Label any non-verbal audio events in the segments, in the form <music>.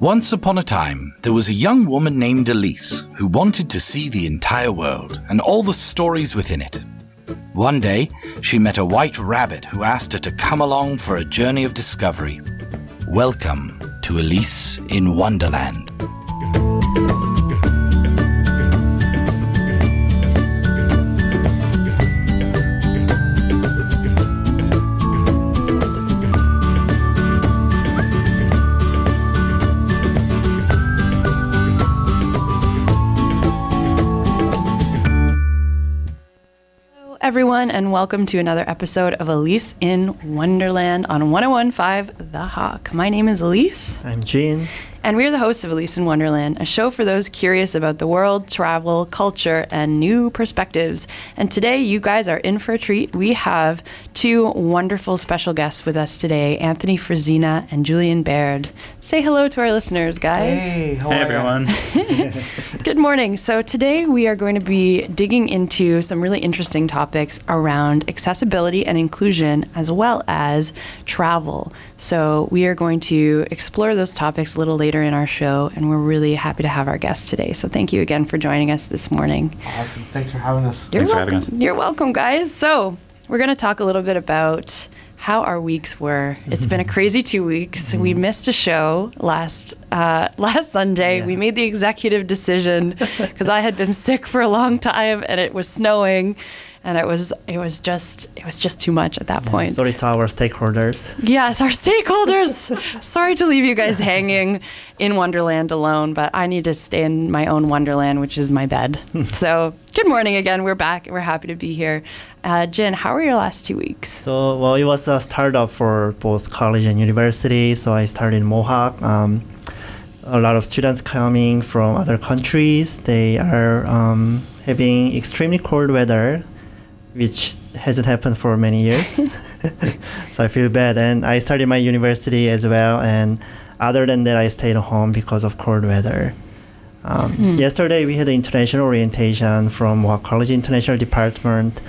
Once upon a time, there was a young woman named Elise who wanted to see the entire world and all the stories within it. One day, she met a white rabbit who asked her to come along for a journey of discovery. Welcome to Elise in Wonderland. And welcome to another episode of Elise in Wonderland on 1015 The Hawk. My name is Elise, I'm Gene. And we are the hosts of Elise in Wonderland, a show for those curious about the world, travel, culture, and new perspectives. And today, you guys are in for a treat. We have two wonderful special guests with us today Anthony Frisina and Julian Baird. Say hello to our listeners, guys. Hey, how Hey are everyone. <laughs> Good morning. So, today we are going to be digging into some really interesting topics around accessibility and inclusion, as well as travel. So, we are going to explore those topics a little later in our show, and we're really happy to have our guests today. So, thank you again for joining us this morning. Awesome. Thanks for having us. You're Thanks for having welcome. us. You're welcome, guys. So, we're going to talk a little bit about how our weeks were. It's been a <laughs> crazy two weeks. We missed a show last uh, <laughs> last Sunday. Yeah. We made the executive decision because I had been sick for a long time and it was snowing, and it was it was just it was just too much at that point. Sorry to our stakeholders. Yes, our <laughs> stakeholders. Sorry to leave you guys hanging in Wonderland alone, but I need to stay in my own Wonderland, which is my bed. so, good morning again. We're back. We're happy to be here. Uh, Jen, how were your last two weeks? So, well, it was a startup for both college and university. So I started in Mohawk. Um, a lot of students coming from other countries. They are um, having extremely cold weather, which hasn't happened for many years. <laughs> <laughs> so I feel bad. And I started my university as well. And other than that, I stayed home because of cold weather. Um, Yesterday, we had an international orientation from Mohawk College International Department.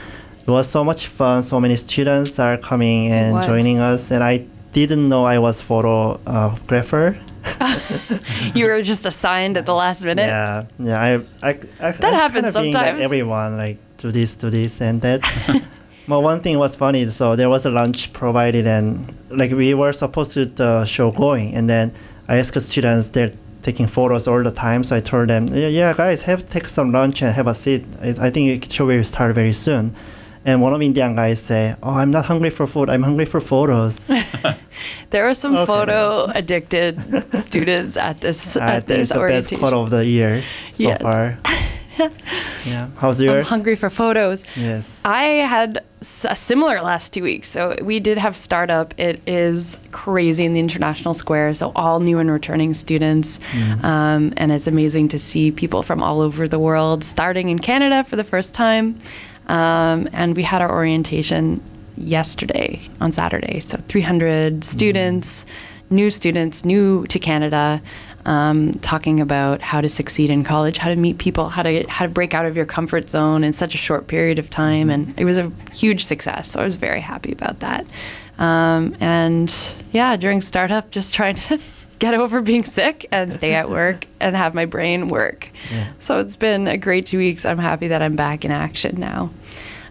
It was so much fun. So many students are coming and joining us. And I didn't know I was photographer. <laughs> You were just assigned at the last minute. Yeah, yeah. I, I, I That happens being like sometimes. everyone like do this, do this, and that. <laughs> but one thing was funny. So there was a lunch provided, and like we were supposed to the show going, and then I asked the students they're taking photos all the time. So I told them, yeah, yeah guys, have take some lunch and have a seat. I, I think the show will start very soon. And one of the Indian guys say, "Oh, I'm not hungry for food. I'm hungry for photos." <laughs> There were some Okay. photo addicted students at this I at this the best orientation. quote of the year so Yes. far. <laughs> yeah. How's I'm yours? hungry for photos. Yes. I had s- a similar last two weeks. So we did have startup. It is crazy in the international square. So all new and returning students, um, and it's amazing to see people from all over the world starting in Canada for the first time. Um, and we had our orientation yesterday on Saturday. So 300 students, new students, new to Canada. Um, talking about how to succeed in college, how to meet people, how to how to break out of your comfort zone in such a short period of time, and it was a huge success. So I was very happy about that. Um, and yeah, during startup, just trying to <laughs> get over being sick and stay at work and have my brain work. So it's been a great two weeks. I'm happy that I'm back in action now.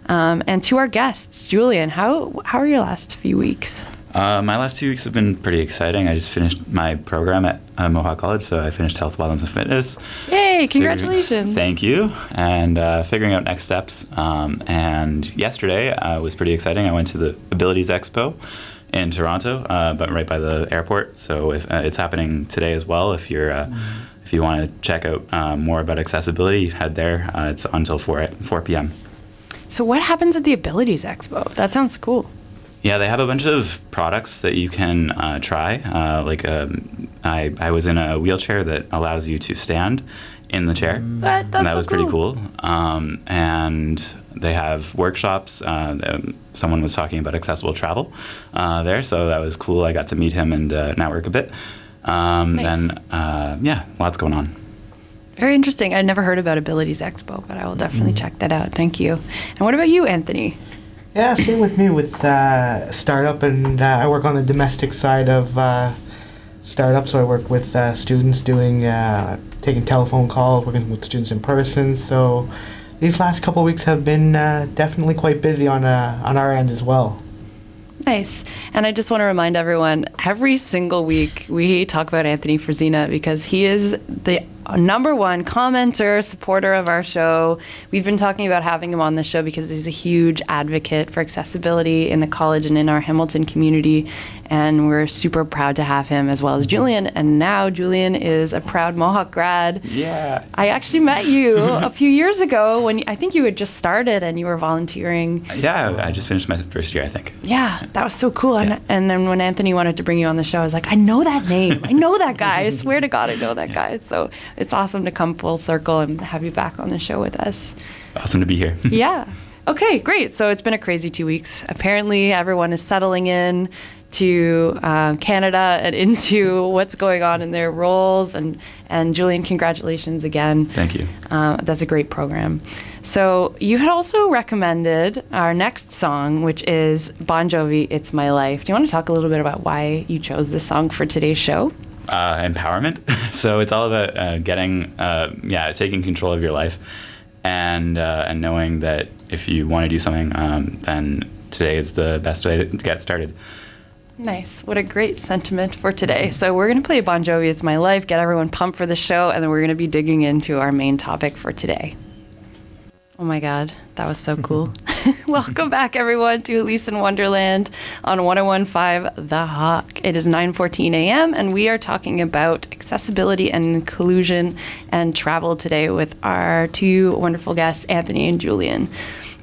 Um, and to our guests, Julian, how how are your last few weeks? Uh, my last two weeks have been pretty exciting. I just finished my program at uh, Mohawk College, so I finished health, wellness, and fitness. Yay! Figuring- Congratulations. Thank you. And uh, figuring out next steps. Um, and yesterday uh, was pretty exciting. I went to the Abilities Expo in Toronto, uh, but right by the airport. So if, uh, it's happening today as well. If you're uh, if you want to check out uh, more about accessibility, head there. Uh, it's until 4 4 p.m. So what happens at the Abilities Expo? That sounds cool. Yeah, they have a bunch of products that you can uh, try. Uh, like um, I, I was in a wheelchair that allows you to stand in the chair. That, and that so was pretty cool. Um, and they have workshops. Uh, someone was talking about accessible travel uh, there, so that was cool. I got to meet him and uh, network a bit. Um, Nice. And uh, yeah, lots going on. Very interesting. I'd never heard about Abilities Expo, but I will definitely check that out. Thank you. And what about you, Anthony? Yeah, same with me with uh, startup, and uh, I work on the domestic side of uh, startup, so I work with uh, students doing uh, taking telephone calls, working with students in person. So these last couple weeks have been uh, definitely quite busy on on our end as well. Nice. And I just want to remind everyone every single week we talk about Anthony Frisina because he is the number one commenter, supporter of our show. We've been talking about having him on the show because he's a huge advocate for accessibility in the college and in our Hamilton community. And we're super proud to have him as well as Julian. And now Julian is a proud Mohawk grad. Yeah. I actually met you a few years ago when I think you had just started and you were volunteering. Yeah, I just finished my first year, I think. Yeah, that was so cool. Yeah. And, and then when Anthony wanted to bring you on the show, I was like, I know that name. I know that guy. I swear to God, I know that guy. So it's awesome to come full circle and have you back on the show with us. Awesome to be here. <laughs> Yeah. Okay, great. So it's been a crazy two weeks. Apparently, everyone is settling in to uh, Canada and <laughs> into what's going on in their roles. And, and Julian, congratulations again. Thank you. Uh, that's a great program. So you had also recommended our next song, which is Bon Jovi, "It's My Life." Do you want to talk a little bit about why you chose this song for today's show? Uh, empowerment. <laughs> so it's all about uh, getting, uh, yeah, taking control of your life, and uh, and knowing that if you want to do something, um, then today is the best way to get started. Nice. What a great sentiment for today. So we're to play Bon Jovi, "It's My Life," get everyone pumped for the show, and then we're to be digging into our main topic for today. Oh my God, that was so cool. <laughs> <laughs> Welcome back, everyone, to Elise in Wonderland on 1015 The Hawk. It is 9.14 a.m., and we are talking about accessibility and inclusion and travel today with our two wonderful guests, Anthony and Julian.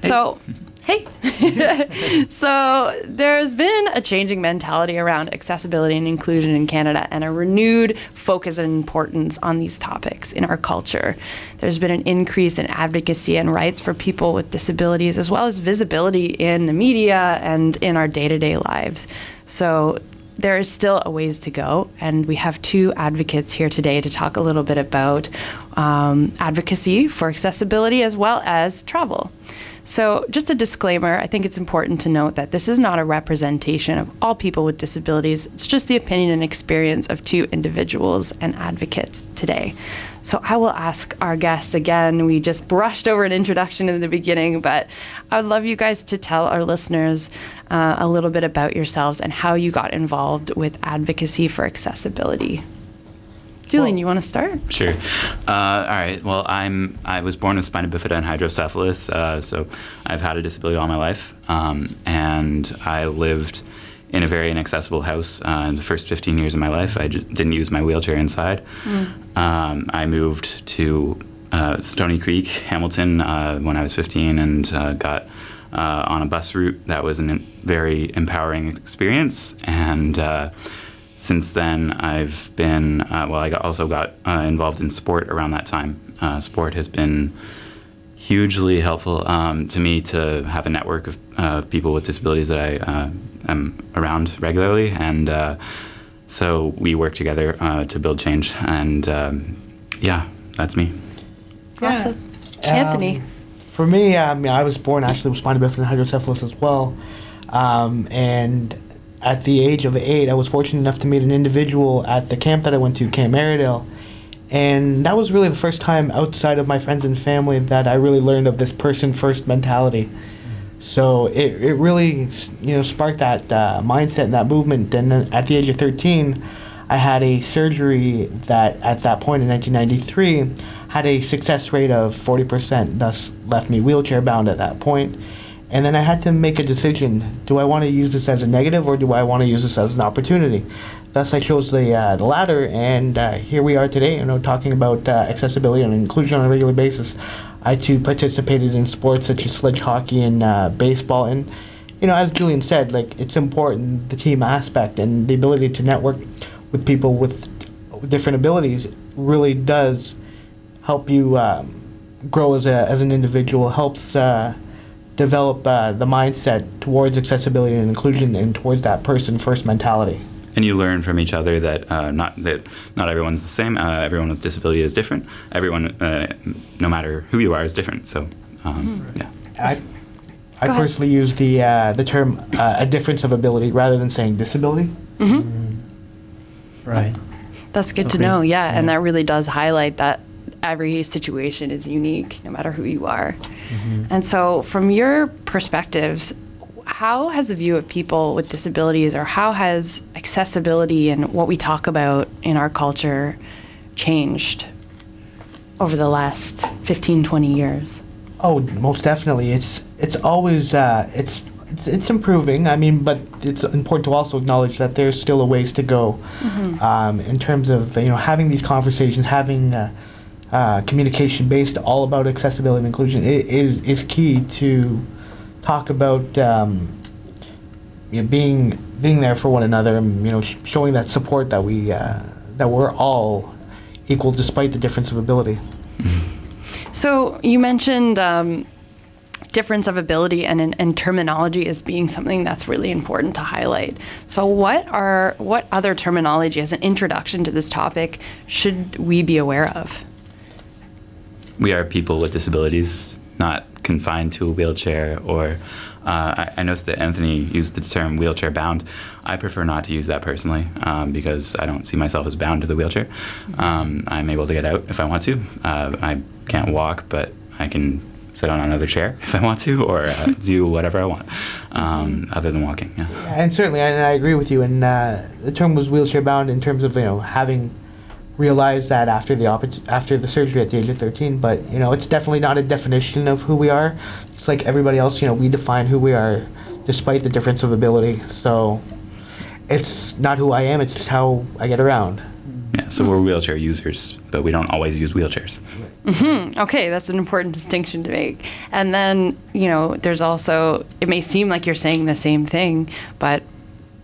So, hey. <laughs> so, there's been a changing mentality around accessibility and inclusion in Canada and a renewed focus and importance on these topics in our culture. There's been an increase in advocacy and rights for people with disabilities, as well as visibility in the media and in our day to day lives. So, there is still a ways to go, and we have two advocates here today to talk a little bit about um, advocacy for accessibility as well as travel. So, just a disclaimer I think it's important to note that this is not a representation of all people with disabilities. It's just the opinion and experience of two individuals and advocates today. So, I will ask our guests again. We just brushed over an introduction in the beginning, but I would love you guys to tell our listeners uh, a little bit about yourselves and how you got involved with advocacy for accessibility. Julian, you want to start? Sure. Uh, all right. Well, I'm I was born with spina bifida and hydrocephalus, uh, so I've had a disability all my life, um, and I lived in a very inaccessible house uh, in the first 15 years of my life. I just didn't use my wheelchair inside. Um, I moved to uh, Stoney Creek, Hamilton, uh, when I was 15, and uh, got uh, on a bus route. That was a very empowering experience, and uh, since then, I've been uh, well. I also got uh, involved in sport around that time. Uh, sport has been hugely helpful um, to me to have a network of uh, people with disabilities that I uh, am around regularly, and uh, so we work together uh, to build change. And um, yeah, that's me. Awesome. Anthony. Um, for me, I, mean, I was born actually with spina bifida and hydrocephalus as well. Um, and at the age of eight, I was fortunate enough to meet an individual at the camp that I went to, Camp Merridale. And that was really the first time outside of my friends and family that I really learned of this person first mentality. So it, it really you know sparked that uh, mindset and that movement. And then at the age of 13, I had a surgery that at that point in 1993 had a success rate of 40%, thus left me wheelchair bound at that point. And then I had to make a decision: do I want to use this as a negative or do I want to use this as an opportunity? Thus, I chose the uh, the latter, and uh, here we are today. You know, talking about uh, accessibility and inclusion on a regular basis. I too participated in sports such as sledge hockey and uh, baseball, and you know, as Julian said, like it's important the team aspect and the ability to network with people with different abilities really does help you um, grow as a as an individual. Helps uh, develop uh, the mindset towards accessibility and inclusion and towards that person first mentality. And you learn from each other that uh, not that not everyone's the same. Uh, everyone with disability is different. Everyone, uh, no matter who you are, is different. So, um, yeah. I, I Go ahead. personally use the uh, the term uh, a difference of ability rather than saying disability. Right. That's good to know. Yeah, and that really does highlight that every situation is unique, no matter who you are. And so, from your perspectives, how has the view of people with disabilities, or how has accessibility and what we talk about in our culture changed over the last 15, 20 years? Oh, most definitely. It's it's always uh, it's, it's it's improving. I mean, but it's important to also acknowledge that there's still a ways to go um, in terms of you know having these conversations, having uh, uh, communication based all about accessibility and inclusion i- is is key to talk about um, you know, being being there for one another and you know sh- showing that support that we uh, that we're all equal despite the difference of ability. So you mentioned um, difference of ability and, and, and terminology as being something that's really important to highlight. So what are what other terminology as an introduction to this topic should we be aware of? We are people with disabilities, not confined to a wheelchair. Or uh, I, I noticed that Anthony used the term wheelchair bound. I prefer not to use that personally um, because I don't see myself as bound to the wheelchair. Um, I'm able to get out if I want to. Uh, I can't walk, but I can sit on another chair <laughs> if I want to, or uh, do whatever I want, um, other than walking. Yeah. And certainly, and I agree with you. And uh, the term was wheelchair bound in terms of you know having realized that after the oppor- after the surgery at the age of 13. But you know, it's definitely not a definition of who we are. It's like everybody else. You know, we define who we are despite the difference of ability. So it's not who I am. It's just how I get around. Yeah, so we're wheelchair users, but we don't always use wheelchairs. Mm-hmm. Okay, that's an important distinction to make. And then, you know, there's also, it may seem like you're saying the same thing, but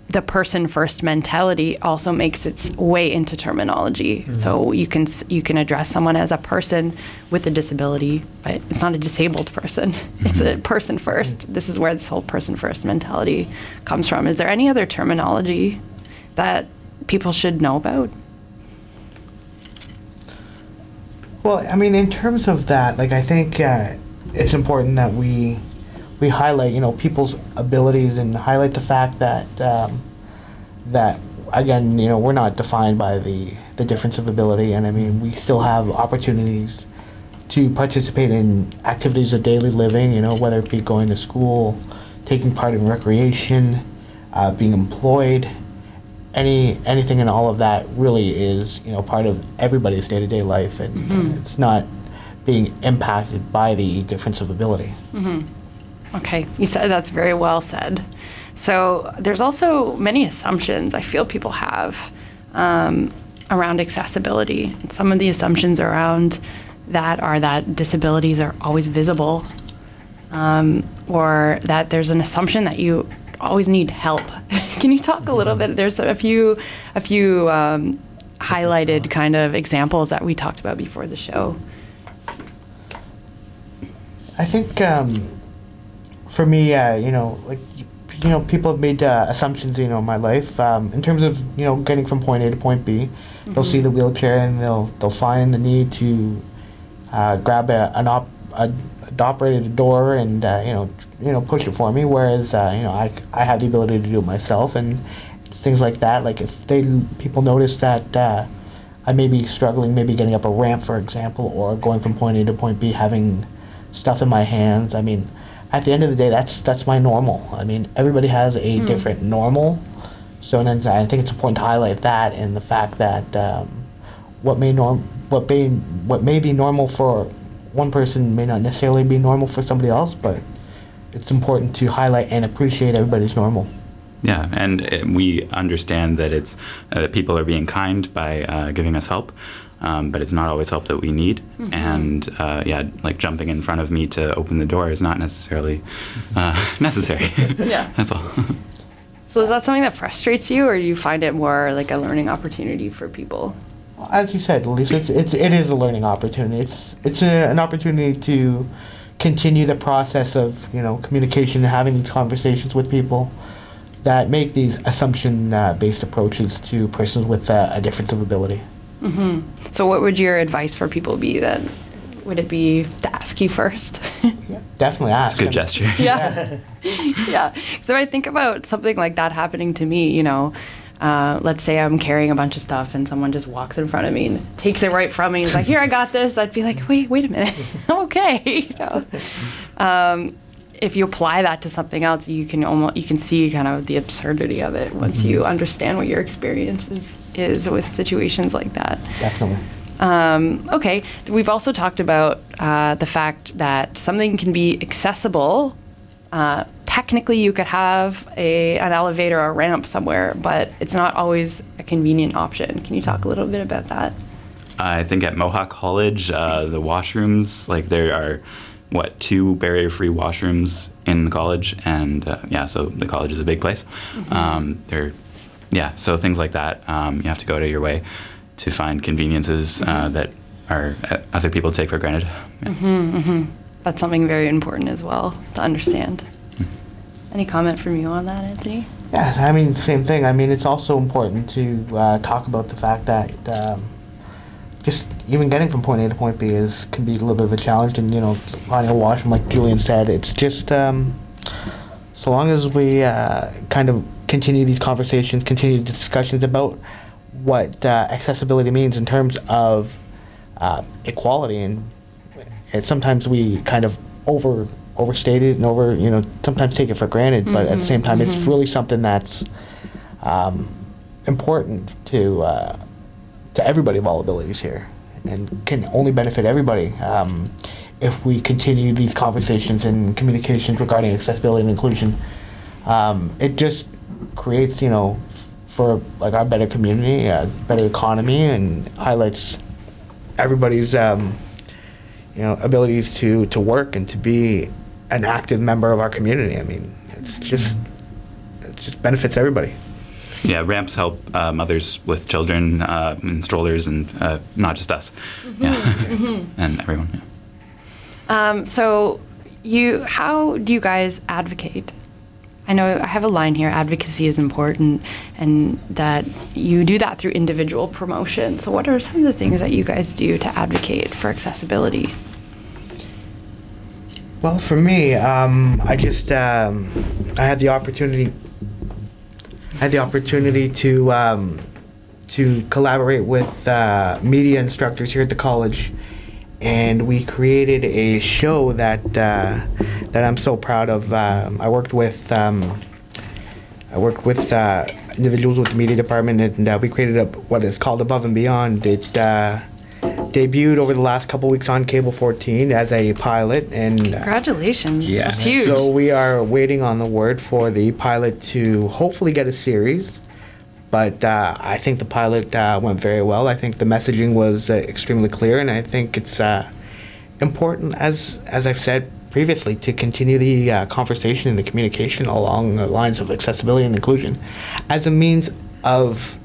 the person first mentality also makes its way into terminology. Mm-hmm. So you can you can address someone as a person with a disability, but it's not a disabled person. <laughs> It's a mm-hmm. person first. Mm-hmm. This is where this whole person first mentality comes from. Is there any other terminology that people should know about? Well, I mean, in terms of that, like I think uh, it's important that we we highlight, you know, people's abilities and highlight the fact that um, that again, you know, we're not defined by the the difference of ability, and I mean, we still have opportunities to participate in activities of daily living. You know, whether it be going to school, taking part in recreation, uh, being employed any anything and all of that really is you know part of everybody's day to day life, and, and it's not being impacted by the difference of ability. Okay, you said that's very well said. So there's also many assumptions I feel people have um, around accessibility. And some of the assumptions around that are that disabilities are always visible, um, or that there's an assumption that you always need help. <laughs> Can you talk a little bit? There's a few, a few um, highlighted kind of examples that we talked about before the show. I think um, for me, uh, you know, like you know, people have made uh, assumptions, you know, in my life um, in terms of you know getting from point A to point B. They'll see the wheelchair and they'll they'll find the need to uh, grab a, an op, a, a operated door and uh, you know you know push it for me. Whereas uh, you know I, I have the ability to do it myself and things like that. Like if they people notice that. Uh, I may be struggling, maybe getting up a ramp, for example, or going from point A to point B, having stuff in my hands. I mean, at the end of the day, that's that's my normal. I mean, everybody has a different normal, so then I think it's important to highlight that and the fact that um, what may norm what may what may be normal for one person may not necessarily be normal for somebody else, but it's important to highlight and appreciate everybody's normal. Yeah, and uh, we understand that it's uh, that people are being kind by uh, giving us help, um, but it's not always help that we need. And uh, yeah, like jumping in front of me to open the door is not necessarily uh, <laughs> necessary. <laughs> Yeah. That's all. <laughs> So is that something that frustrates you, or do you find it more like a learning opportunity for people? As you said, Lisa, it's, it's it is a learning opportunity. It's it's a, an opportunity to continue the process of you know communication and having these conversations with people that make these assumption uh, based approaches to persons with uh, a difference of ability. So what would your advice for people be then? Would it be to ask you first? <laughs> Yeah, definitely ask. It's a good gesture. <laughs> yeah. <laughs> yeah. So I think about something like that happening to me, you know, uh, let's say I'm carrying a bunch of stuff and someone just walks in front of me and takes it right from me. He's like, "Here, I got this." I'd be like, "Wait, wait a minute, I'm okay." You know? um, if you apply that to something else, you can almost you can see kind of the absurdity of it once you understand what your experience is, is with situations like that. Definitely. Um, okay, we've also talked about uh, the fact that something can be accessible. Uh, technically, you could have a, an elevator or a ramp somewhere, but it's not always a convenient option. Can you talk a little bit about that? I think at Mohawk College, uh, the washrooms, like there are, what, two barrier free washrooms in the college. And uh, yeah, so the college is a big place. Um, there, yeah, so things like that, um, you have to go to your way to find conveniences uh, that are uh, other people take for granted. Yeah. That's something very important as well to understand. Any comment from you on that, Anthony? Yeah, I mean, same thing. I mean, it's also important to uh, talk about the fact that um, just even getting from point A to point B is can be a little bit of a challenge. And you know, finding a washroom, like Julian said, it's just um, so long as we uh, kind of continue these conversations, continue discussions about what uh, accessibility means in terms of uh, equality, and, and sometimes we kind of over overstate it and over you know sometimes take it for granted, but at the same time, it's really something that's um, important to uh, to everybody of all abilities here, and can only benefit everybody um, if we continue these conversations and communications regarding accessibility and inclusion. Um, it just creates, you know, for like our better community, a better economy, and highlights everybody's, um, you know, abilities to to work and to be an active member of our community. I mean, it's just it just benefits everybody. Yeah, ramps help uh, mothers with children uh, in strollers and uh, not just us. Yeah, <laughs> and everyone. Yeah. Um, so, you, how do you guys advocate? I know I have a line here advocacy is important, and that you do that through individual promotion. So, what are some of the things that you guys do to advocate for accessibility? Well, for me, um, I just um, I had the opportunity. Had the opportunity to um, to collaborate with uh, media instructors here at the college, and we created a show that uh, that I'm so proud of. Um, I worked with um, I worked with uh, individuals with the media department, and uh, we created a, what is called Above and Beyond. It uh, debuted over the last couple weeks on Cable 14 as a pilot, and uh, Congratulations. Yeah. That's huge. so we are waiting on the word for the pilot to hopefully get a series. But uh, I think the pilot uh, went very well. I think the messaging was uh, extremely clear, and I think it's uh, important, as as I've said previously, to continue the uh, conversation and the communication along the lines of accessibility and inclusion, as a means of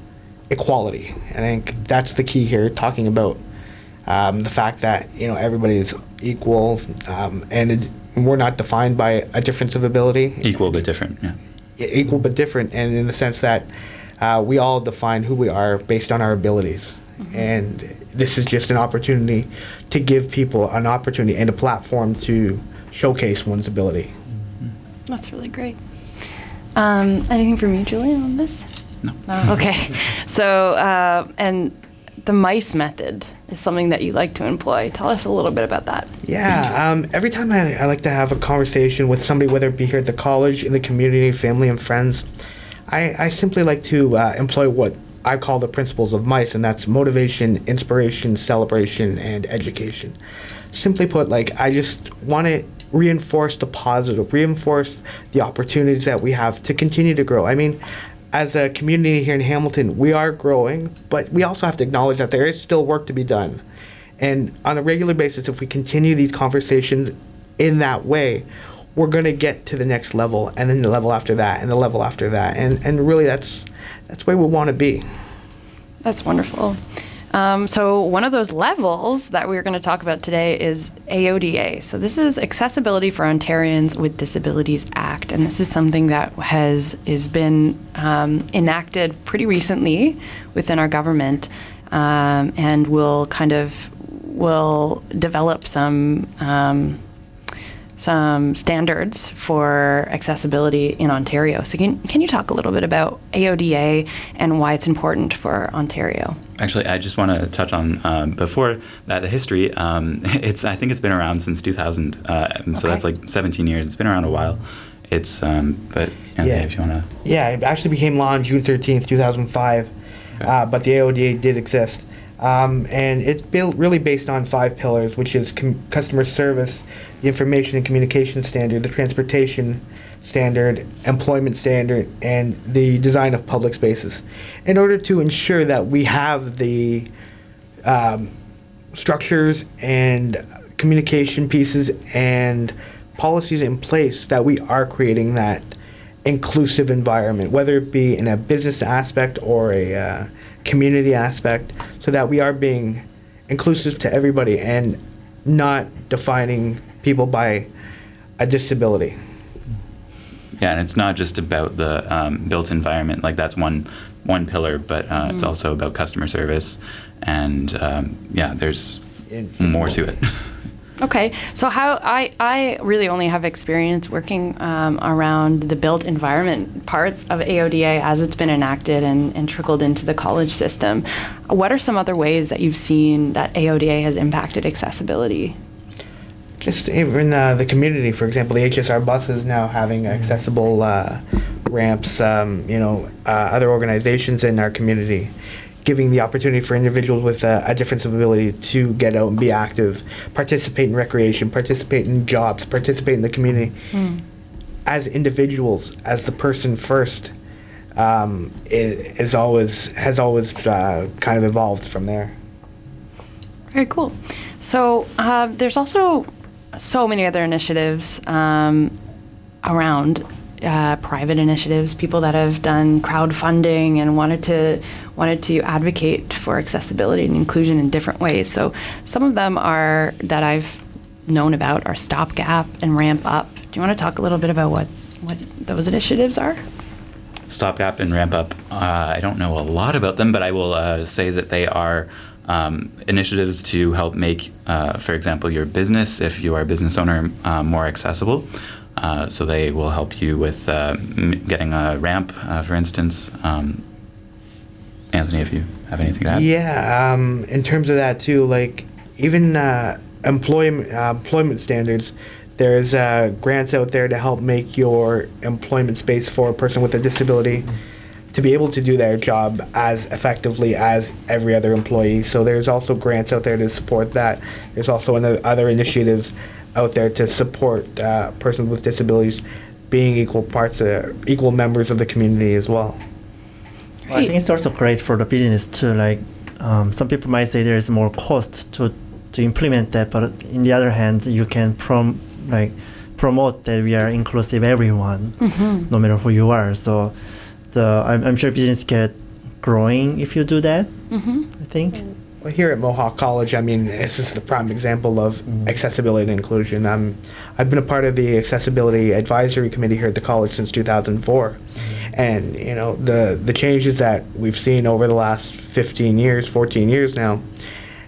equality. And I think that's the key here, talking about um, the fact that you know everybody is equal, um, and it, we're not defined by a difference of ability Equal but different. Yeah. equal but different, and in the sense that uh, we all define who we are based on our abilities. And this is just an opportunity to give people an opportunity and a platform to showcase one's ability. That's really great. Um, anything from you, Julian, on this? No. No. Okay. <laughs> so, uh, and the mice method is something that you like to employ. Tell us a little bit about that. Yeah, um, every time I, I like to have a conversation with somebody, whether it be here at the college, in the community, family, and friends, I, I simply like to uh, employ what I call the principles of mice, and that's motivation, inspiration, celebration, and education. Simply put, like, I just want to reinforce the positive, reinforce the opportunities that we have to continue to grow. I mean, as a community here in Hamilton, we are growing, but we also have to acknowledge that there is still work to be done. And on a regular basis, if we continue these conversations in that way, we're going to get to the next level, and then the level after that, and the level after that, and and really, that's that's where we want to be. That's wonderful. Um, so one of those levels that we're going to talk about today is AODA. So this is Accessibility for Ontarians with Disabilities Act, and this is something that has is been um, enacted pretty recently within our government, um, and will kind of will develop some. Some standards for accessibility in Ontario. So can, can you talk a little bit about AODA and why it's important for Ontario? Actually, I just want to touch on um, before that the history. Um, <laughs> it's I think it's been around since 2000, uh, so Okay. that's like 17 years. It's been around a while. It's um, but Anthony, Yeah. if you want to. Yeah, it actually became law on June 13th, 2005, uh, but the AODA did exist. Um, and it's built really based on five pillars, which is com- customer service, the information and communication standard, the transportation standard, employment standard, and the design of public spaces. In order to ensure that we have the um, structures and communication pieces and policies in place that we are creating that inclusive environment, whether it be in a business aspect or a uh, community aspect, so that we are being inclusive to everybody and not defining people by a disability. Yeah, and it's not just about the um, built environment. Like that's one one pillar, but uh, it's also about customer service, and um, yeah, there's more to it. <laughs> Okay, so how I, I really only have experience working um, around the built environment parts of AODA as it's been enacted and, and trickled into the college system. What are some other ways that you've seen that AODA has impacted accessibility? Just even uh, the community, for example, the HSR buses now having accessible uh, ramps. Um, you know, uh, other organizations in our community giving the opportunity for individuals with uh, a difference of ability to get out and be active, participate in recreation, participate in jobs, participate in the community. As individuals, as the person first, um, is, is always has always uh, kind of evolved from there. Very cool. So uh, there's also so many other initiatives um, around uh, private initiatives, people that have done crowdfunding and wanted to wanted to advocate for accessibility and inclusion in different ways. So some of them are that I've known about are Stopgap and Ramp Up. Do you want to talk a little bit about what what those initiatives are? Stopgap and Ramp Up. Uh, I don't know a lot about them, but I will uh, say that they are um, initiatives to help make, uh, for example, your business, if you are a business owner, uh, more accessible. Uh, so they will help you with uh, m- getting a ramp, uh, for instance. Um, Anthony, if you have anything to add. Yeah, um, in terms of that too, like even uh, employment employment standards, there's grants out there to help make your employment space for a person with a disability to be able to do their job as effectively as every other employee. So there's also grants out there to support that. There's also ano- other initiatives out there to support uh, persons with disabilities being equal parts, uh, equal members of the community as well. Well, I think it's also great for the business too. Like um, some people might say there is more cost to to implement that, but in the other hand, you can prom like promote that we are inclusive everyone, no matter who you are. So the uh, I'm, I'm sure business get growing if you do that. Mm-hmm. I think. Well, here at Mohawk College, I mean, <laughs> this is the prime example of mm-hmm. accessibility and inclusion. Um, I've been a part of the accessibility advisory committee here at the college since 2004, mm-hmm. and you know the the changes that we've seen over the last 15 years, 14 years now,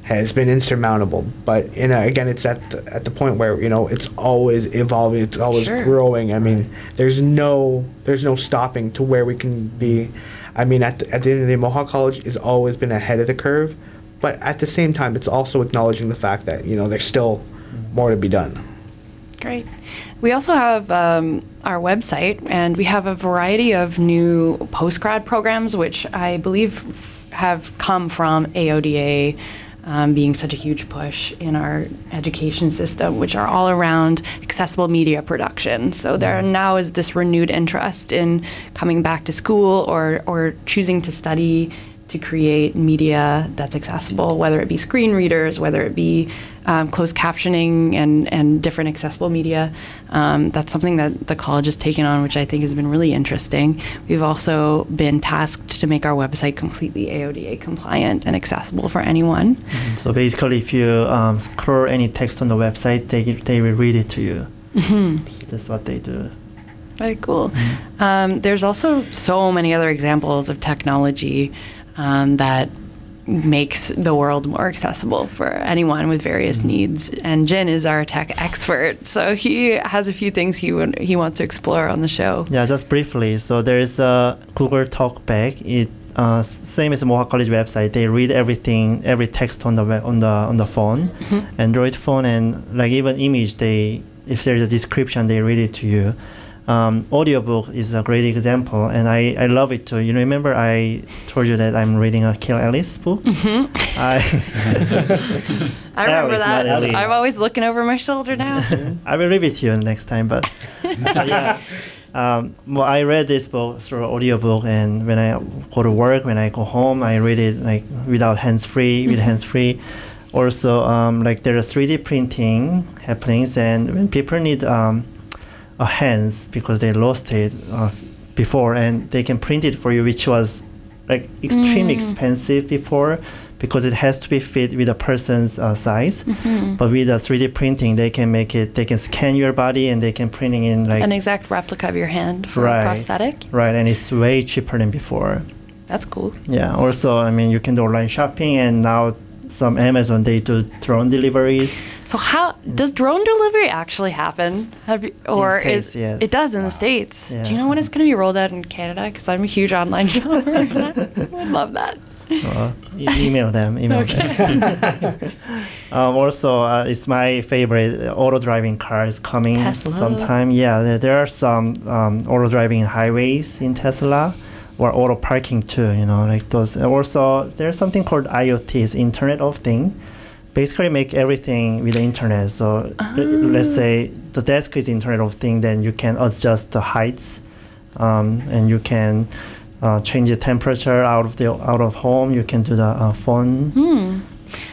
has been insurmountable. But you know, again, it's at the, at the point where you know it's always evolving, it's always Sure. growing. I mean, there's no there's no stopping to where we can be. I mean, at the, at the end of the day, Mohawk College has always been ahead of the curve, but at the same time, it's also acknowledging the fact that you know there's still more to be done. Great. We also have um, our website, and we have a variety of new postgrad programs, which I believe f- have come from AODA um, being such a huge push in our education system, which are all around accessible media production. So there now is this renewed interest in coming back to school or, or choosing to study to create media that's accessible, whether it be screen readers, whether it be um, closed captioning and, and different accessible media. Um, that's something that the college has taken on, which I think has been really interesting. We've also been tasked to make our website completely AODA compliant and accessible for anyone. So basically, if you um, scroll any text on the website, they they will read it to you. That's what they do. Very cool. Um, there's also so many other examples of technology um, that makes the world more accessible for anyone with various needs. And Jin is our tech expert, so he has a few things he would, he wants to explore on the show. Yeah, just briefly. So there is a Google Talkback. It uh, same as Mohawk College website. They read everything, every text on the web, on the on the phone, Android phone, and like even image. They if there's a description, they read it to you. Um, audiobook is a great example, and I, I love it too. You remember I told you that I'm reading a Kill Alice book. I <laughs> I remember Alice, that. Elise. I'm always looking over my shoulder now. I will read it to you next time, <laughs> but yeah. Um, well, I read this book through audiobook, and when I go to work, when I go home, I read it like without hands free, with hands free. Also, um, like there is 3D printing happenings, and when people need um, a hands because they lost it uh, before, and they can print it for you, which was like extremely expensive before because it has to be fit with a person's uh, size. But with the 3D printing, they can make it. They can scan your body and they can printing in like An exact replica of your hand for Right. a prosthetic. right, and it's way cheaper than before. That's cool. Yeah. Also, I mean, you can do online shopping, and now some Amazon they do drone deliveries. So how does drone delivery actually happen? Have you, or States, is yes. it does in the states? Yeah. Do you know when it's going to be rolled out in Canada? Because I'm a huge online <laughs> shopper. I <laughs> would love that. Uh, e- email them. Email them. <laughs> um, also, uh, it's my favorite uh, auto driving car is coming Tesla. sometime. Yeah, there, there are some um, auto driving highways in Tesla or auto parking too. You know, like those. Also, there's something called IoT, is Internet of Thing. Basically, make everything with the internet. So, l- let's say the desk is Internet of Thing, then you can adjust the heights, um, and you can uh, change the temperature out of the out of home. You can do the uh, phone. Hmm.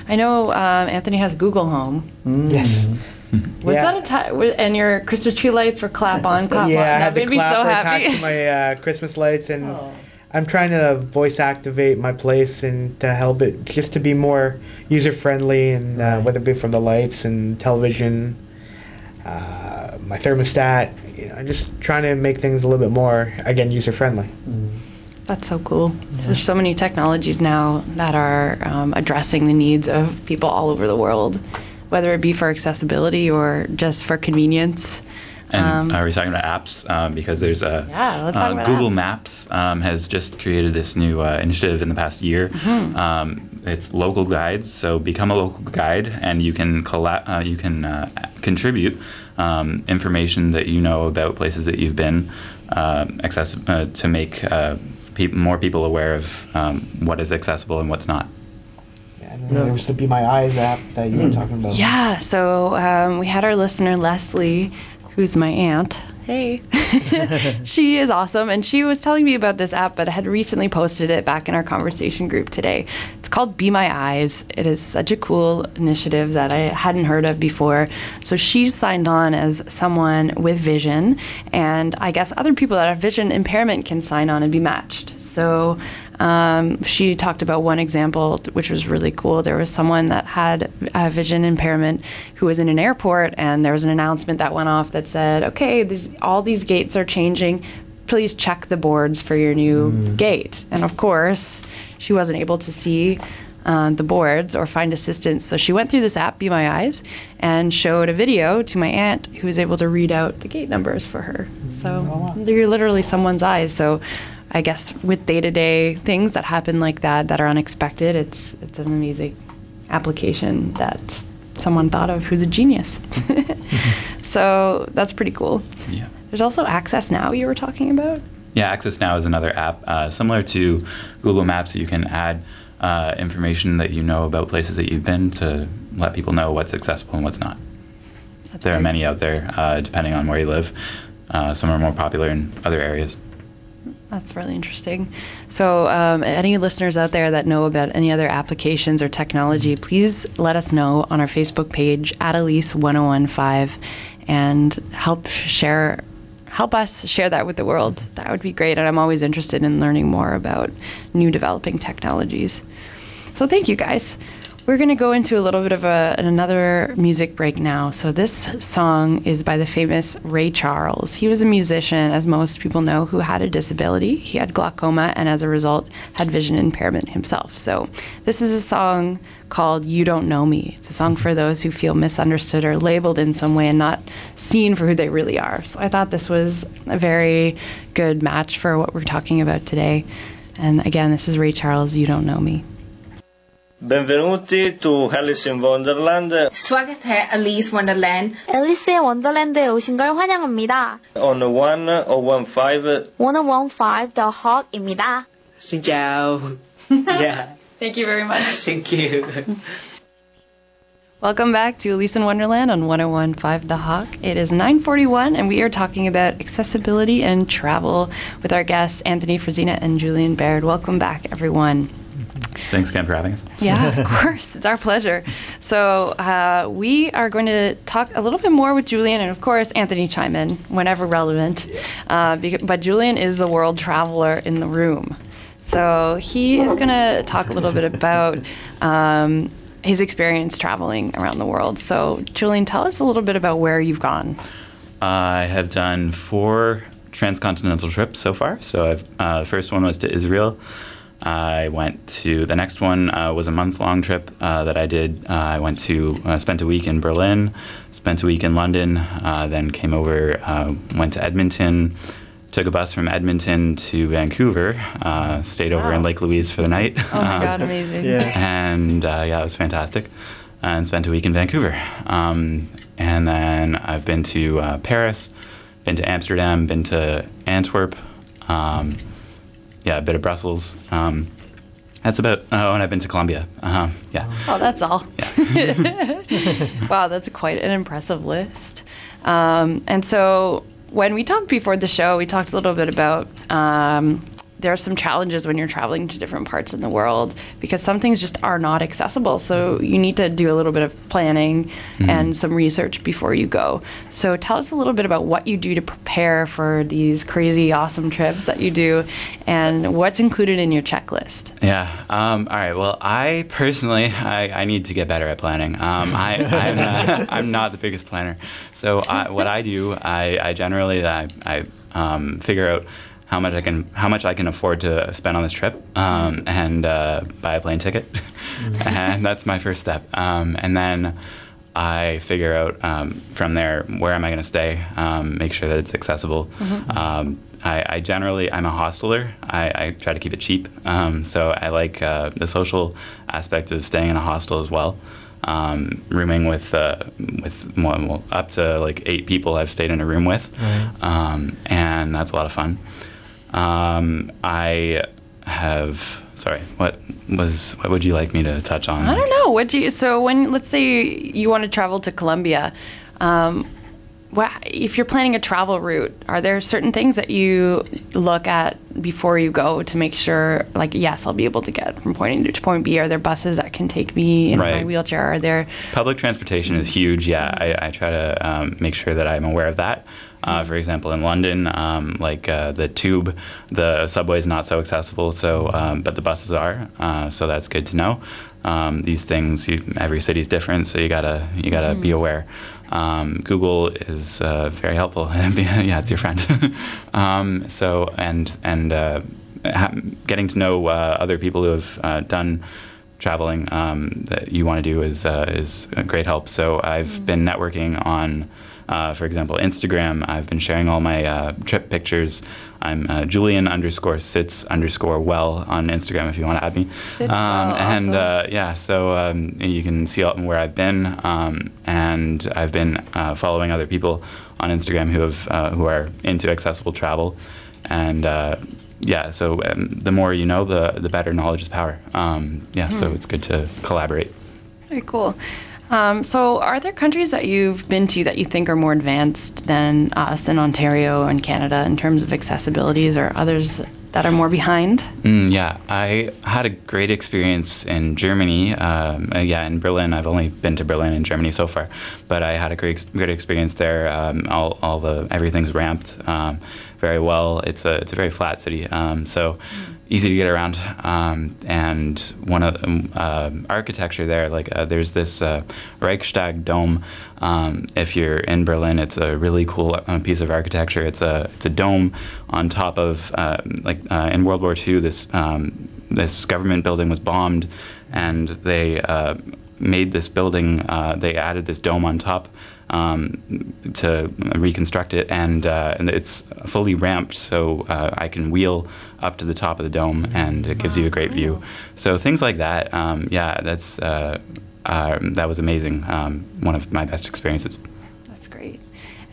I know um, Anthony has Google Home. Mm. Yes. <laughs> Was Yeah. that a time? And your Christmas tree lights were clap on, clap yeah, on. I That had the made me so clapper attached to happy. my uh, Christmas lights, and I'm trying to voice activate my place and to help it just to be more user friendly, and uh, Right. whether it be from the lights and television, uh, my thermostat. You know, I'm just trying to make things a little bit more again user friendly. That's so cool. So there's so many technologies now that are um, addressing the needs of people all over the world, whether it be for accessibility or just for convenience. And Um, are we talking about apps? Um, because there's a Yeah, let's talk uh, Google apps. Maps um, has just created this new uh, initiative in the past year. Mm-hmm. Um, it's local guides, so become a local guide, and you can colla- uh, you can uh, contribute um, information that you know about places that you've been, um, access- uh, to make uh, peop more people aware of um, what is accessible and what's not. Then there was the Be My Eyes app that you were talking about. Yeah, so um, we had our listener Leslie, who's my aunt. Hey, <laughs> she is awesome, and she was telling me about this app, but I had recently posted it back in our conversation group today. It's called Be My Eyes. It is such a cool initiative that I hadn't heard of before. So she signed on as someone with vision, and I guess other people that have vision impairment can sign on and be matched. So um, she talked about one example, which was really cool. There was someone that had a vision impairment who was in an airport, and there was an announcement that went off that said, "Okay, these, all these gates are changing. Please check the boards for your new gate." And of course, she wasn't able to see. Uh, the boards or find assistance. So she went through this app, Be My Eyes, and showed a video to my aunt who was able to read out the gate numbers for her. So you're literally someone's eyes. So I guess with day-to-day things that happen like that that are unexpected, it's it's an amazing application that someone thought of who's a genius. <laughs> <laughs> so that's pretty cool. Yeah. There's also Access Now you were talking about. Yeah, Access Now is another app uh, similar to Google Maps. You can add uh, information that you know about places that you've been to let people know what's accessible and what's not. That's There are many out there, uh, depending on where you live. Uh, some are more popular in other areas. That's really interesting. So, um, any listeners out there that know about any other applications or technology, please let us know on our Facebook page at Elise 1015 and help share. Help us share that with the world. That would be great. And I'm always interested in learning more about new developing technologies. So, thank you guys. We're going to go into a little bit of a, another music break now. So, this song is by the famous Ray Charles. He was a musician, as most people know, who had a disability. He had glaucoma and, as a result, had vision impairment himself. So, this is a song called You Don't Know Me. It's a song for those who feel misunderstood or labeled in some way and not seen for who they really are. So, I thought this was a very good match for what we're talking about today. And again, this is Ray Charles, You Don't Know Me. Benvenuti to Alice in Wonderland. 스와게테 Alice Wonderland. 앨리스의 원더랜드에 오신 걸 환영합니다. On 1015 1015 The Hawk입니다. Xin chào. <laughs> yeah. Thank you very much. Thank you. Welcome back to Elise in Wonderland on 1015 The Hawk. It is 941 and we are talking about accessibility and travel with our guests Anthony Frisina and Julian Baird. Welcome back everyone. Thanks again for having us. Yeah, of <laughs> course. It's our pleasure. So, uh, we are going to talk a little bit more with Julian and, of course, Anthony chime in whenever relevant. Uh, bec- but Julian is the world traveler in the room. So, he is going to talk a little bit about um, his experience traveling around the world. So, Julian, tell us a little bit about where you've gone. I have done four transcontinental trips so far. So I've, uh, the first one was to Israel. I went to the next one uh, was a month long trip uh, that I did. Uh, I went to uh, spent a week in Berlin, spent a week in London, uh, then came over, uh, went to Edmonton, took a bus from Edmonton to Vancouver, uh, stayed over in Lake Louise for the night. Oh my God, <laughs> amazing. Yeah. and uh, yeah, it was fantastic. And spent a week in Vancouver. Um, and then I've been to uh, Paris, been to Amsterdam, been to Antwerp, um, yeah, a bit of Brussels. Um, that's about. Oh, and I've been to Colombia. Uh, yeah. Oh, that's all. Yeah. <laughs> wow, that's quite an impressive list. Um, and so, when we talked before the show, we talked a little bit about um, there are some challenges when you're traveling to different parts in the world because some things just are not accessible. So, you need to do a little bit of planning and some research before you go. So, tell us a little bit about what you do to prepare for these crazy, awesome trips that you do and what's included in your checklist. Yeah. Um, all right. Well, I personally, I, I need to get better at planning. Um, <laughs> I, I'm, not, <laughs> I'm not the biggest planner. So I, what I do, I, I generally, I, I um, figure out how much I can, how much I can afford to spend on this trip, um, and uh, buy a plane ticket, <laughs> and that's my first step. Um, and then I figure out um, from there where am I going to stay, um, make sure that it's accessible. Um, I, I generally I'm a hosteler. I, I try to keep it cheap, um, so I like uh, the social aspect of staying in a hostel as well. Um, rooming with uh, with well, up to like eight people I've stayed in a room with, um, and that's a lot of fun. Um, I have sorry. What was what would you like me to touch on? I don't know. What do you? So when let's say you want to travel to Colombia, um, what, if you're planning a travel route, are there certain things that you look at before you go to make sure, like, yes, I'll be able to get from point A to point B? Are there buses that can take me in my wheelchair? Are there? Public transportation is huge. Yeah, I, I try to um, make sure that I'm aware of that. Uh, for example, in London, um, like uh, the tube, the subway is not so accessible. So, um, but the buses are. Uh, so that's good to know. Um, these things, you, every city is different, so you gotta you gotta be aware. Um, Google is uh, very helpful. <laughs> yeah, it's your friend. <laughs> um, so and and uh, ha- getting to know uh, other people who have uh, done traveling um, that you want to do is uh, is a great help. So I've been networking on, uh, for example, Instagram. I've been sharing all my uh, trip pictures. I'm uh, Julian underscore sits underscore well on Instagram if you want to add me. Sits well, and awesome. uh, yeah, so um, you can see all, where I've been, um, and I've been uh, following other people on Instagram who have uh, who are into accessible travel, and uh, yeah, so um, the more you know, the the better knowledge is power. Um, yeah, so it's good to collaborate. Very cool. Um, so, are there countries that you've been to that you think are more advanced than us in Ontario and Canada in terms of accessibilities, or others that are more behind? Mm, yeah, I had a great experience in Germany. Um, uh, yeah, in Berlin. I've only been to Berlin and Germany so far, but I had a great, great experience there. Um, all, all the everything's ramped um, very well. It's a it's a very flat city. Um, so, easy to get around. Um, and one of um, uh, architecture there, like uh, there's this uh, Reichstag dome. Um, if you're in Berlin, it's a really cool uh, piece of architecture. It's a it's a dome on top of uh, like uh, in World War II. This um, this government building was bombed, and they made this building. they added this dome on top um, to reconstruct it, and, uh, and it's fully ramped, so uh, I can wheel up to the top of the dome, and it gives you a great view. So things like that, um, yeah, that's uh, um, that was amazing. Um, one of my best experiences. That's great.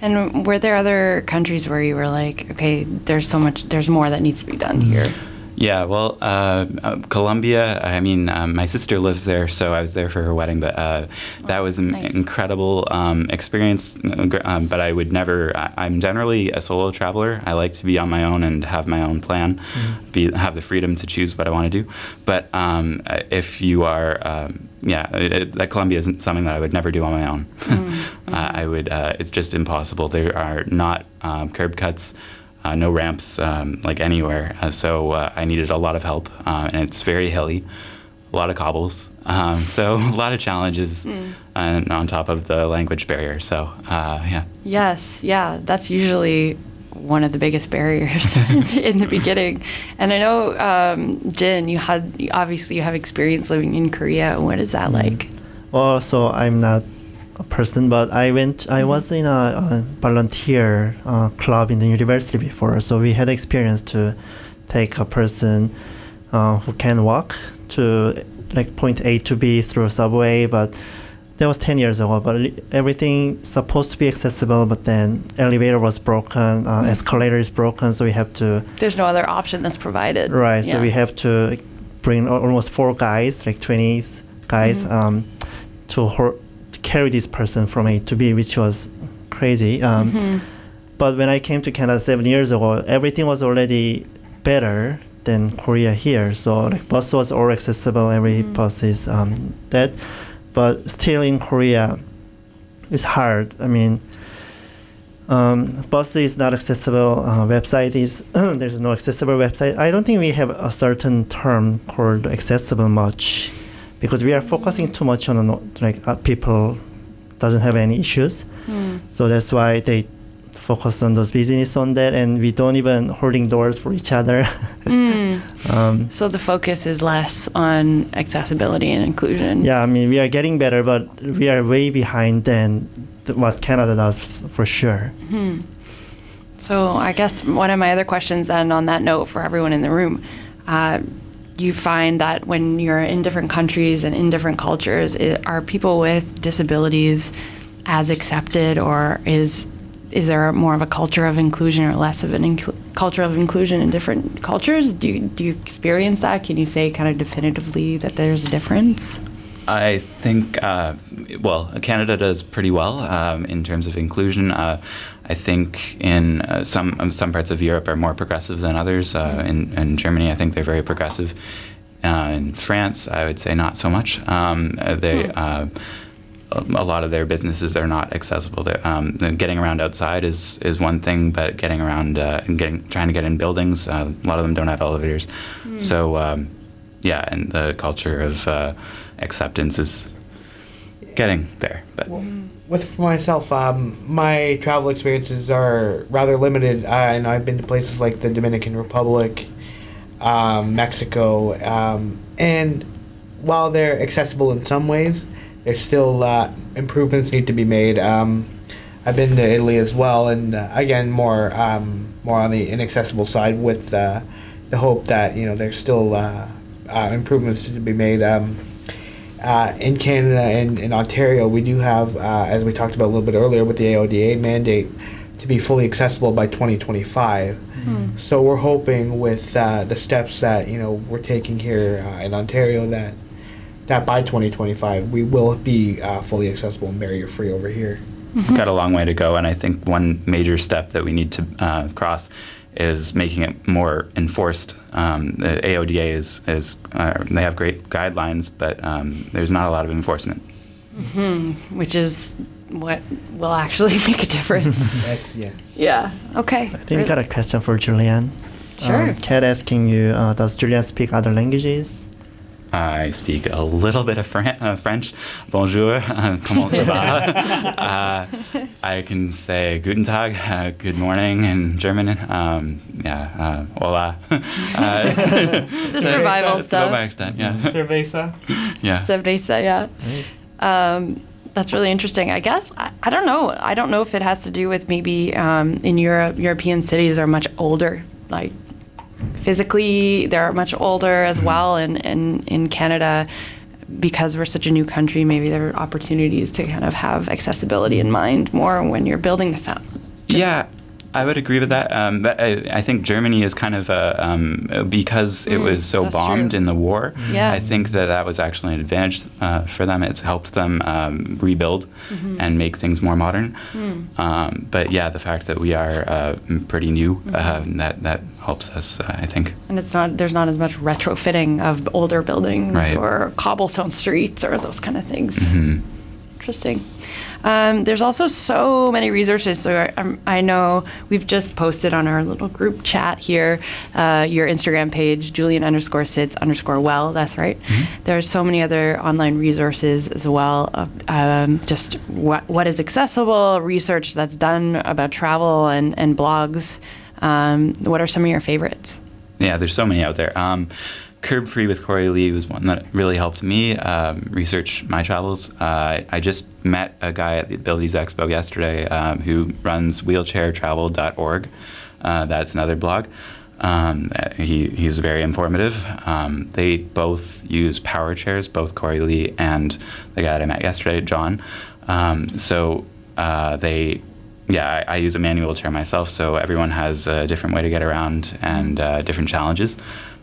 And were there other countries where you were like, okay, there's so much, there's more that needs to be done here? Yeah, well, uh, uh, Colombia. I mean, um, my sister lives there, so I was there for her wedding. But uh, that was an nice. incredible um, experience. Um, but I would never. I, am generally a solo traveler. I like to be on my own and have my own plan, mm-hmm. be have the freedom to choose what I want to do. But um, if you are, um, yeah, it, that Colombia isn't something that I would never do on my own. <laughs> Mm-hmm. I would. Uh, it's just impossible. There are not um, curb cuts uh, no ramps um, like anywhere. Uh, so uh, I needed a lot of help, uh, and it's very hilly, a lot of cobbles, um, <laughs> so a lot of challenges, mm. and on top of the language barrier. So uh, yeah. Yes, yeah, that's usually one of the biggest barriers <laughs> in the beginning. And I know, um, Jin, you had obviously you have experience living in Korea. What is that mm. like? Well, so I'm not a person, but I went. I mm-hmm. was in a, a volunteer uh, club in the university before, so we had experience to take a person uh, who can walk to like point A to B through subway, but that was 10 years ago but everything supposed to be accessible but then elevator was broken uh, mm. escalator is broken so we have to there's no other option that's provided right yeah. so we have to bring almost four guys like 20 guys mm-hmm. um, to carry this person from A to B, which was crazy. Um, mm-hmm. But when I came to Canada seven years ago, everything was already better than Korea here. So like bus was all accessible. Every mm-hmm. bus is um, that, but still in Korea, it's hard. I mean. Um, bus is not accessible. Uh, website is <clears throat> there's no accessible website. I don't think we have a certain term called accessible much because we are focusing too much on like uh, people doesn't have any issues. Mm. So that's why they focus on those business on that, and we don't even holding doors for each other. <laughs> mm. um, so the focus is less on accessibility and inclusion. Yeah, I mean we are getting better, but we are way behind than th- what Canada does for sure. Mm-hmm. So I guess one of my other questions, then, on that note, for everyone in the room. Uh, you find that when you're in different countries and in different cultures, it, are people with disabilities as accepted, or is is there more of a culture of inclusion or less of a inc- culture of inclusion in different cultures? Do you, do you experience that? Can you say kind of definitively that there's a difference? I think, uh, well, Canada does pretty well um, in terms of inclusion. Uh, I think in uh, some um, some parts of Europe are more progressive than others. Uh, mm-hmm. in, in Germany, I think they're very progressive. Uh, in France, I would say not so much. Um, they mm. a lot of their businesses are not accessible. Um, getting around outside is, is one thing, but getting around uh, and getting trying to get in buildings, uh, a lot of them don't have elevators. Mm. So um, yeah, and the culture of uh, acceptance is getting there. But well, with myself, um, my travel experiences are rather limited, uh, and I've been to places like the Dominican Republic, um, Mexico, um, and while they're accessible in some ways, there's still uh, improvements need to be made. Um, I've been to Italy as well, and uh, again, more um, more on the inaccessible side, with uh, the hope that you know there's still uh, uh, improvements to be made. Uh, in Canada and in Ontario, we do have, uh, as we talked about a little bit earlier, with the AODA mandate to be fully accessible by 2025. Mm-hmm. So we're hoping with uh, the steps that you know we're taking here uh, in Ontario that that by 2025 we will be uh, fully accessible and barrier free over here. Mm-hmm. We've got a long way to go, and I think one major step that we need to uh, cross is making it more enforced. Um, the AODA is, is uh, they have great guidelines, but um, there's not a lot of enforcement. Mm-hmm. Which is what will actually <laughs> make a difference. <laughs> Yeah. Yeah. Okay. I think we got a question for Julian. Sure. Um, Kat asking you, uh, does Julian speak other languages? I speak a little bit of Fran- uh, French. Bonjour, <laughs> comment ça va? <laughs> uh, I can say Guten Tag, uh, good morning in German. Um, yeah, uh, hola. <laughs> Uh, The survival to my stuff. extent, yeah. Cerveza. yeah. Cerveza, yeah. Um, that's really interesting. I guess I, I don't know. I don't know if it has to do with maybe um, in Europe, European cities are much older. Like physically, they're much older as well. And in, in Canada, because we're such a new country, maybe there are opportunities to kind of have accessibility in mind more when you're building the fountain. yeah, I would agree with that. Um, but I, I think Germany is kind of a, um, because it Mm, was so that's bombed true. in the war. Yeah. I think that that was actually an advantage uh, for them. It's helped them um, rebuild Mm-hmm. and make things more modern. Mm. Um, but yeah, the fact that we are uh, pretty new Mm-hmm. uh, that that helps us, uh, I think. And it's not there's not as much retrofitting of older buildings Right. or cobblestone streets or those kind of things. Mhm. Interesting. Um, there's also so many resources. So I, I'm- know we've just posted on our little group chat here uh, your Instagram page, Julian underscore sits underscore well. That's right. There are so many other online resources as well. Of, um, just what what is accessible, research that's done about travel and and blogs. Um, what are some of your favorites? Yeah, there's so many out there. Um, Curb Free with Cory Lee was one that really helped me um, research my travels. Uh, I just met a guy at the Abilities Expo yesterday um, who runs wheelchairtravel.org. Uh, that's another blog. Um, he, he's very informative. Um, they both use power chairs, both Cory Lee and the guy that I met yesterday, John. Um, so uh, they yeah, I, I use a manual chair myself, so everyone has a different way to get around and uh, different challenges,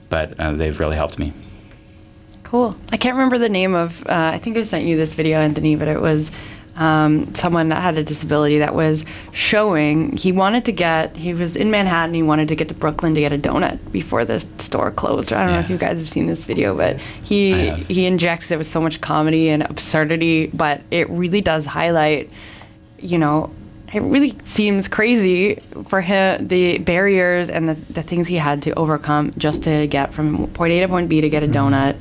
but uh, they've really helped me. Cool. I can't remember the name of. Uh, I think I sent you this video, Anthony, but it was um, someone that had a disability that was showing he wanted to get. He was in Manhattan. He wanted to get to Brooklyn to get a donut before the store closed. I don't know if you guys have seen this video, but he he injects it with so much comedy and absurdity, but it really does highlight, you know. It really seems crazy for him, the barriers and the, the things he had to overcome just to get from point A to point B to get a donut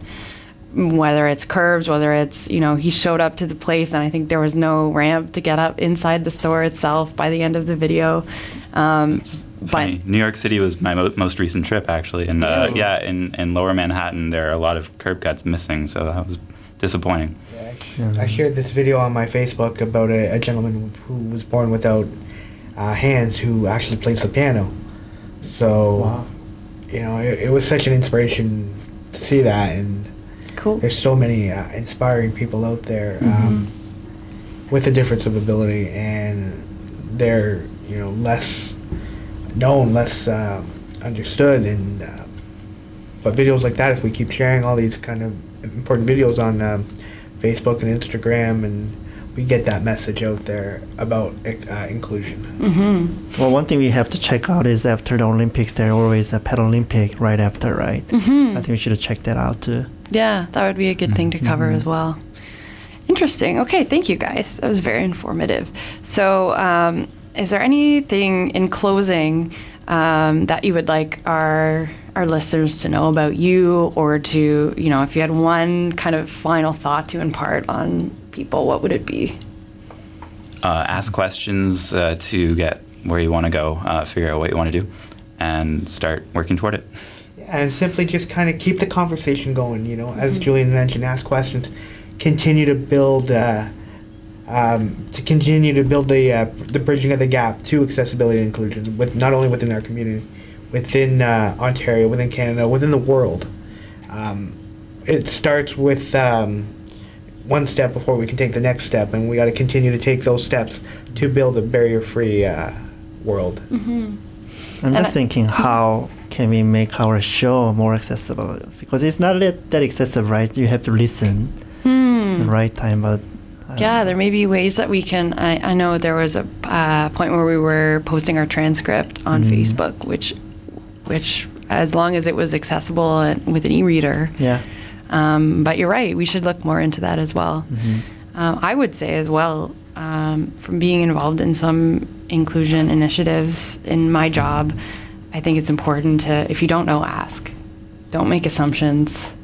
whether it's curves, whether it's, you know, he showed up to the place and I think there was no ramp to get up inside the store itself by the end of the video. Um, Funny. New York City was my mo- most recent trip, actually, and uh, Really? yeah, in, in Lower Manhattan there are a lot of curb cuts missing, so that was disappointing. I shared this video on my Facebook about a, a gentleman who was born without uh, hands who actually plays the piano. So, you know, it, it was such an inspiration to see that, and cool. there's so many uh, inspiring people out there um, with a difference of ability, and they're you know less known, less uh, understood, and uh, but videos like that, if we keep sharing all these kind of important videos on um, Facebook and Instagram, and we get that message out there about uh, inclusion. Mm-hmm. Well, one thing we have to check out is after the Olympics, there always a Paralympic right after, right? Mm-hmm. I think we should check that out too. Yeah, that would be a good thing to cover as well. Interesting. Okay, thank you guys. That was very informative. So, um, is there anything in closing um, that you would like our our listeners to know about you, or to you know, if you had one kind of final thought to impart on people, what would it be? Uh, ask questions uh, to get where you want to go, uh, figure out what you want to do, and start working toward it. and simply just kind of keep the conversation going. You know, as Julian mentioned, ask questions, continue to build, uh, um, to continue to build the uh, the bridging of the gap to accessibility and inclusion with not only within our community, within uh, Ontario, within Canada, within the world. Um, it starts with um, one step before we can take the next step, and we got to continue to take those steps to build a barrier-free uh, world. I'm And just I- thinking, how can we make our show more accessible? Because it's not that, that accessible, right? You have to listen Hmm. at the right time, but I Yeah, there may be ways that we can. I, I know there was a uh, point where we were posting our transcript on Facebook, which, which as long as it was accessible with an e-reader. yeah. Um, but you're right. We should look more into that as well. Um, I would say as well, um, from being involved in some inclusion initiatives in my job, I think it's important to, if you don't know, ask. Don't make assumptions,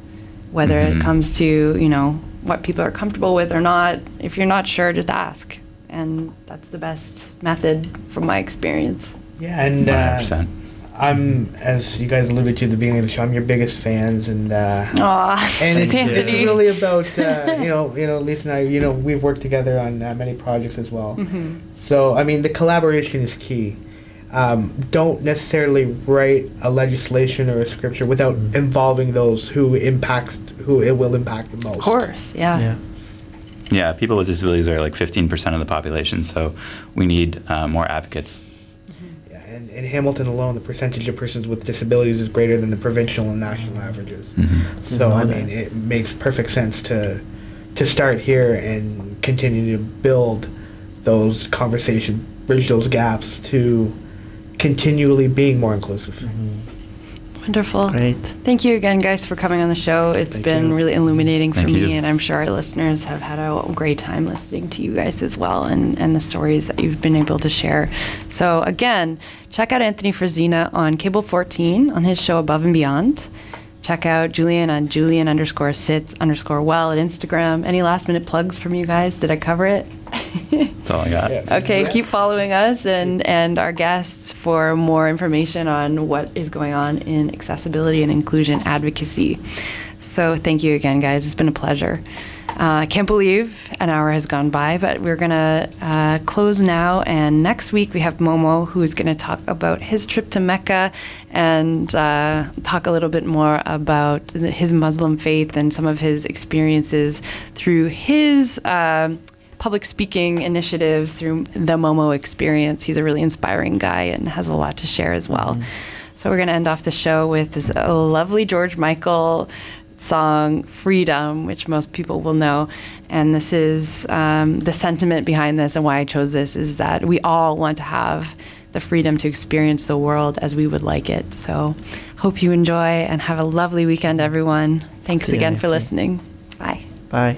whether Mhm. it comes to, you know, what people are comfortable with or not. If you're not sure, just ask. And that's the best method from my experience. Yeah, and uh, 100%. I'm, as you guys alluded to at the beginning of the show, I'm your biggest fans, and uh, Aw, and <laughs> it's, it's really about uh, you know you know Lisa and I you know we've worked together on uh, many projects as well. Mhm. So I mean the collaboration is key. Um, don't necessarily write a legislation or a scripture without involving those who impacts who it will impact the most. Of course, yeah. Yeah. Yeah, people with disabilities are like 15% of the population, so we need uh, more advocates. Yeah, and in Hamilton alone, the percentage of persons with disabilities is greater than the provincial and national averages. Mhm. So know I that. mean, it makes perfect sense to to start here and continue to build those conversations, bridge those gaps to continually being more inclusive. Wonderful. Great. Thank you again, guys, for coming on the show. It's Thank been you. really illuminating for Thank me, you. and I'm sure our listeners have had a great time listening to you guys as well and, and the stories that you've been able to share. So, again, check out Anthony Frisina on Cable 14 on his show Above and Beyond. Check out Julian on Julian underscore sits underscore well at Instagram. Any last minute plugs from you guys? Did I cover it? <laughs> That's all I got. Yeah. Okay, keep following us and, and our guests for more information on what is going on in accessibility and inclusion advocacy. So, thank you again, guys. It's been a pleasure. Uh, I can't believe an hour has gone by, but we're going to uh, close now. And next week, we have Momo, who's going to talk about his trip to Mecca and uh, talk a little bit more about his Muslim faith and some of his experiences through his. Uh, public speaking initiatives through the Momo experience. He's a really inspiring guy and has a lot to share as well. So we're going to end off the show with this lovely George Michael song "Freedom," which most people will know. And this is um, the sentiment behind this, and why I chose this is that we all want to have the freedom to experience the world as we would like it. So, hope you enjoy and have a lovely weekend, everyone. Thanks again for listening. Bye. Bye.